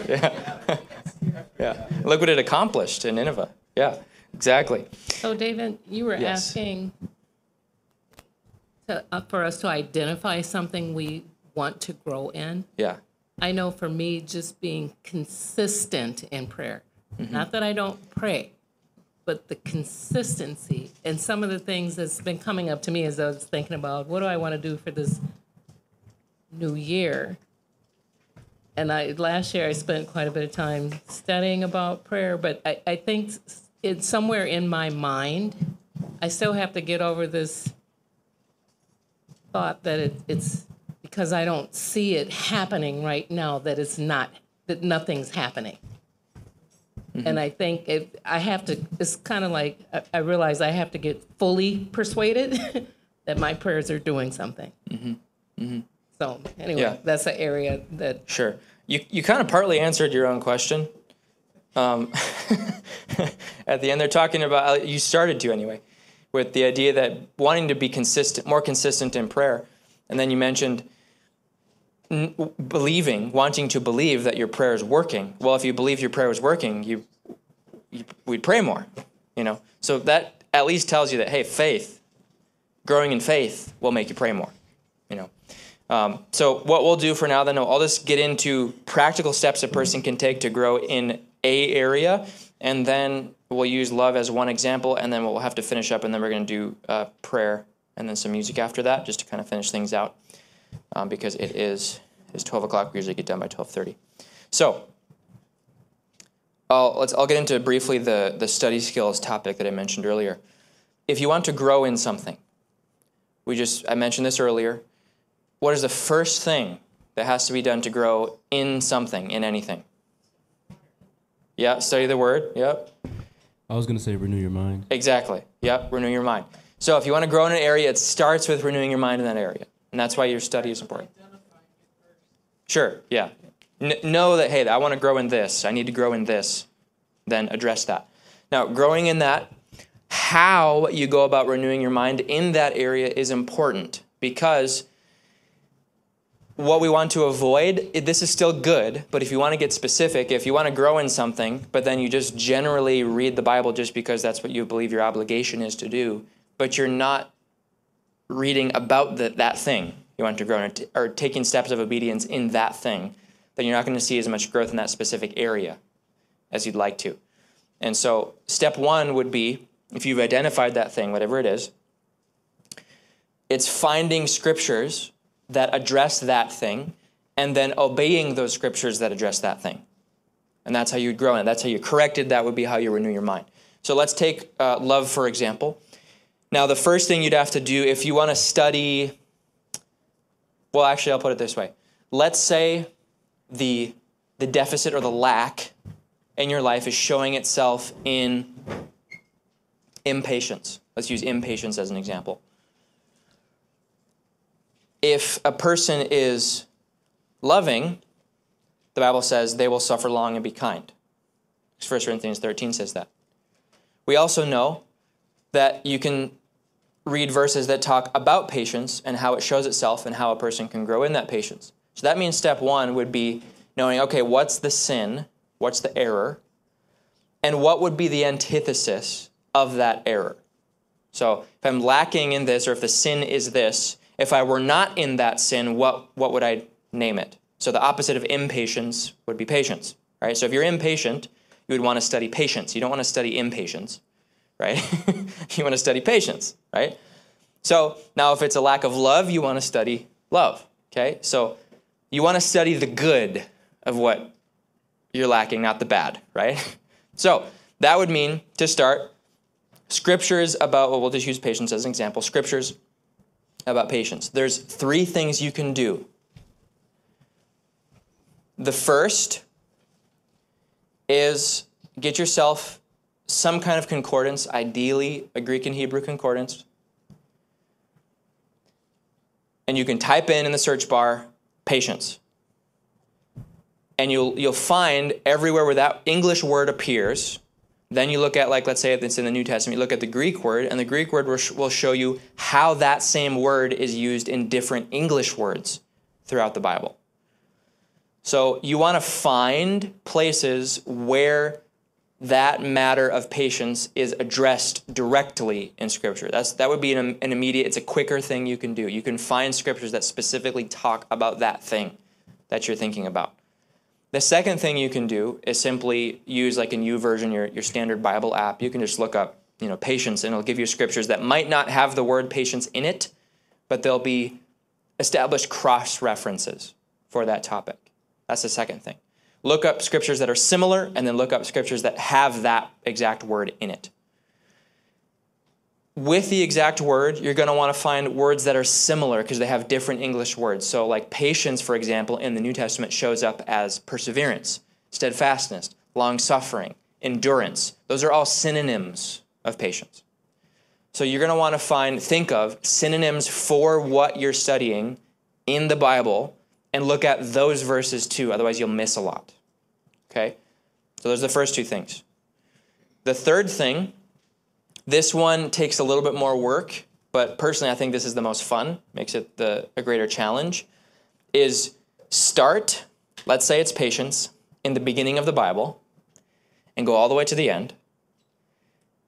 yeah. yeah. Look what it accomplished in Nineveh. Yeah, exactly. So, David, you were Yes. asking to, uh, for us to identify something we want to grow in. Yeah. I know for me, just being consistent in prayer. Mhm. Not that I don't pray, but the consistency and some of the things that's been coming up to me as I was thinking about what do I want to do for this new year. And I last year I spent quite a bit of time studying about prayer, but I, I think it's somewhere in my mind. I still have to get over this thought that it, it's because I don't see it happening right now that it's not that nothing's happening. And I think if I have to, it's kind of like I, I realize I have to get fully persuaded [laughs] that my prayers are doing something. Mm-hmm. Mm-hmm. So anyway, Yeah. that's an area that Sure. You, you kind of partly answered your own question. Um, [laughs] at the end, they're talking about, uh, you started to anyway, with the idea that wanting to be consistent, more consistent in prayer. And then you mentioned believing, wanting to believe that your prayer is working. Well, if you believe your prayer is working, you, you we'd pray more, you know. So that at least tells you that, hey, faith, growing in faith will make you pray more, you know. Um, so what we'll do for now, then, I'll just get into practical steps a person can take to grow in a area, and then we'll use love as one example, and then we'll have to finish up, and then we're going to do uh, prayer and then some music after that, just to kind of finish things out, um, because it is is 12 o'clock. We usually get done by 12:30. So I'll let's I'll get into briefly the the study skills topic that I mentioned earlier. If you want to grow in something, we just I mentioned this earlier what is the first thing that has to be done to grow in something, in anything? Yeah, study the word. Yep. I was gonna say renew your mind. Exactly. Yep, renew your mind. So if you want to grow in an area, it starts with renewing your mind in that area. And that's why your study is important. Sure, yeah. N- know that, hey, I want to grow in this. I need to grow in this. Then address that. Now, growing in that, how you go about renewing your mind in that area is important because what we want to avoid, this is still good, but if you want to get specific, if you want to grow in something, but then you just generally read the Bible just because that's what you believe your obligation is to do, but you're not reading about the, that thing you want to grow in, or, or taking steps of obedience in that thing, then you're not going to see as much growth in that specific area as you'd like to. And so, step one would be if you've identified that thing, whatever it is, it's finding scriptures that address that thing and then obeying those scriptures that address that thing. And that's how you'd grow in it. That's how you corrected. That would be how you renew your mind. So let's take uh, love, for example. Now, the first thing you'd have to do if you want to study, well, actually, I'll put it this way. Let's say the, the deficit or the lack in your life is showing itself in impatience. Let's use impatience as an example. If a person is loving, the Bible says they will suffer long and be kind. 1 Corinthians 13 says that. We also know that you can read verses that talk about patience and how it shows itself and how a person can grow in that patience. So that means step one would be knowing, okay, what's the sin? What's the error? And what would be the antithesis of that error? So if I'm lacking in this, or if the sin is this, if I were not in that sin, what, what would I name it? So the opposite of impatience would be patience, right? So if you're impatient, you would want to study patience. You don't want to study impatience, right? [laughs] you want to study patience, right? So now if it's a lack of love, you want to study love, okay? So you want to study the good of what you're lacking, not the bad, right? [laughs] So that would mean to start scriptures about, well, we'll just use patience as an example. Scriptures about patience. There's three things you can do. The first is get yourself some kind of concordance, ideally a Greek and Hebrew concordance. And you can type in in the search bar patience. And you'll, you'll find everywhere where that English word appears, then you look at, like, let's say it's in the New Testament, you look at the Greek word, and the Greek word will sh- will show you how that same word is used in different English words throughout the Bible. So you want to find places where that matter of patience is addressed directly in Scripture. That's that would be an, an immediate. It's a quicker thing you can do. You can find scriptures that specifically talk about that thing that you're thinking about. The second thing you can do is simply use like a new version, your, your standard Bible app. You can just look up, you know, patience and it'll give you scriptures that might not have the word patience in it, but they'll be established cross references for that topic. That's the second thing. Look up scriptures that are similar and then look up scriptures that have that exact word in it. With the exact word, you're going to want to find words that are similar because they have different English words. So, like patience, for example, in the New Testament shows up as perseverance, steadfastness, long suffering, endurance. Those are all synonyms of patience. So, you're going to want to find, think of synonyms for what you're studying in the Bible and look at those verses too. Otherwise, you'll miss a lot. Okay? So, those are the first two things. The third thing, this one takes a little bit more work, but personally, I think this is the most fun, makes it the, a greater challenge, is start, let's say it's patience, in the beginning of the Bible, and go all the way to the end.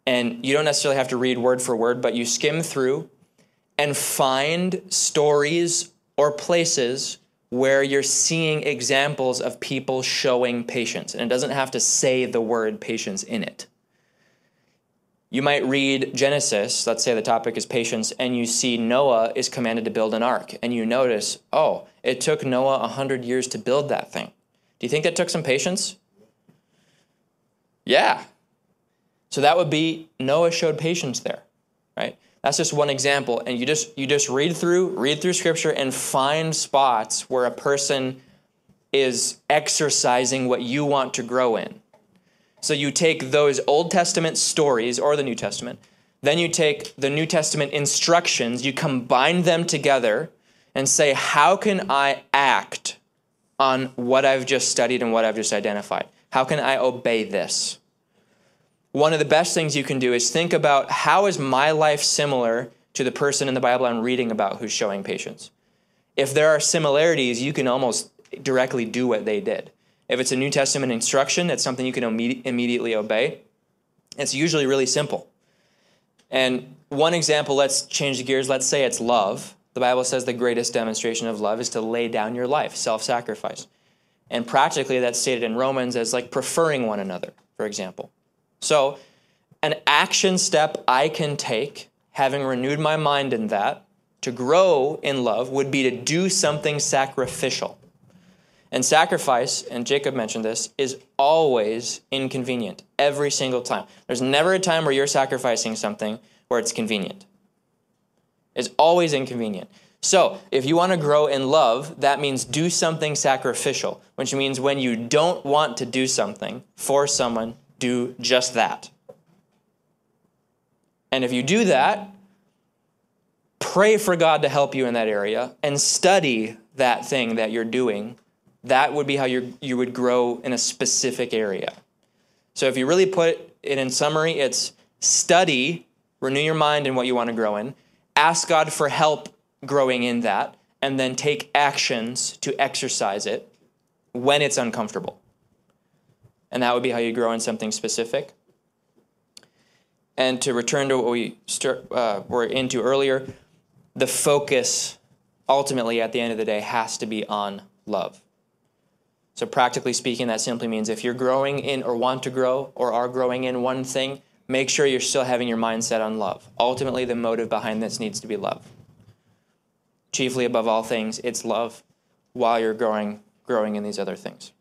And you don't necessarily have to read word for word, but you skim through and find stories or places where you're seeing examples of people showing patience. And it doesn't have to say the word patience in it. You might read Genesis, let's say the topic is patience, and you see Noah is commanded to build an ark. And you notice, oh, it took Noah 100 years to build that thing. Do you think that took some patience? Yeah. So that would be Noah showed patience there, right? That's just one example. And you just you just read through, read through scripture and find spots where a person is exercising what you want to grow in. So you take those Old Testament stories or the New Testament, then you take the New Testament instructions, you combine them together and say, how can I act on what I've just studied and what I've just identified? How can I obey this? One of the best things you can do is think about how is my life similar to the person in the Bible I'm reading about who's showing patience? If there are similarities, you can almost directly do what they did. If it's a New Testament instruction, it's something you can imme- immediately obey. It's usually really simple. And one example, let's change the gears. Let's say it's love. The Bible says the greatest demonstration of love is to lay down your life, self sacrifice. And practically, that's stated in Romans as like preferring one another, for example. So, an action step I can take, having renewed my mind in that, to grow in love would be to do something sacrificial. And sacrifice, and Jacob mentioned this, is always inconvenient every single time. There's never a time where you're sacrificing something where it's convenient. It's always inconvenient. So, if you want to grow in love, that means do something sacrificial, which means when you don't want to do something for someone, do just that. And if you do that, pray for God to help you in that area and study that thing that you're doing that would be how you you would grow in a specific area. So if you really put it in summary, it's study, renew your mind in what you want to grow in, ask God for help growing in that, and then take actions to exercise it when it's uncomfortable. And that would be how you grow in something specific. And to return to what we uh, were into earlier, the focus ultimately at the end of the day has to be on love. So, practically speaking, that simply means if you're growing in or want to grow or are growing in one thing, make sure you're still having your mindset on love. Ultimately, the motive behind this needs to be love. Chiefly above all things, it's love while you're growing growing in these other things.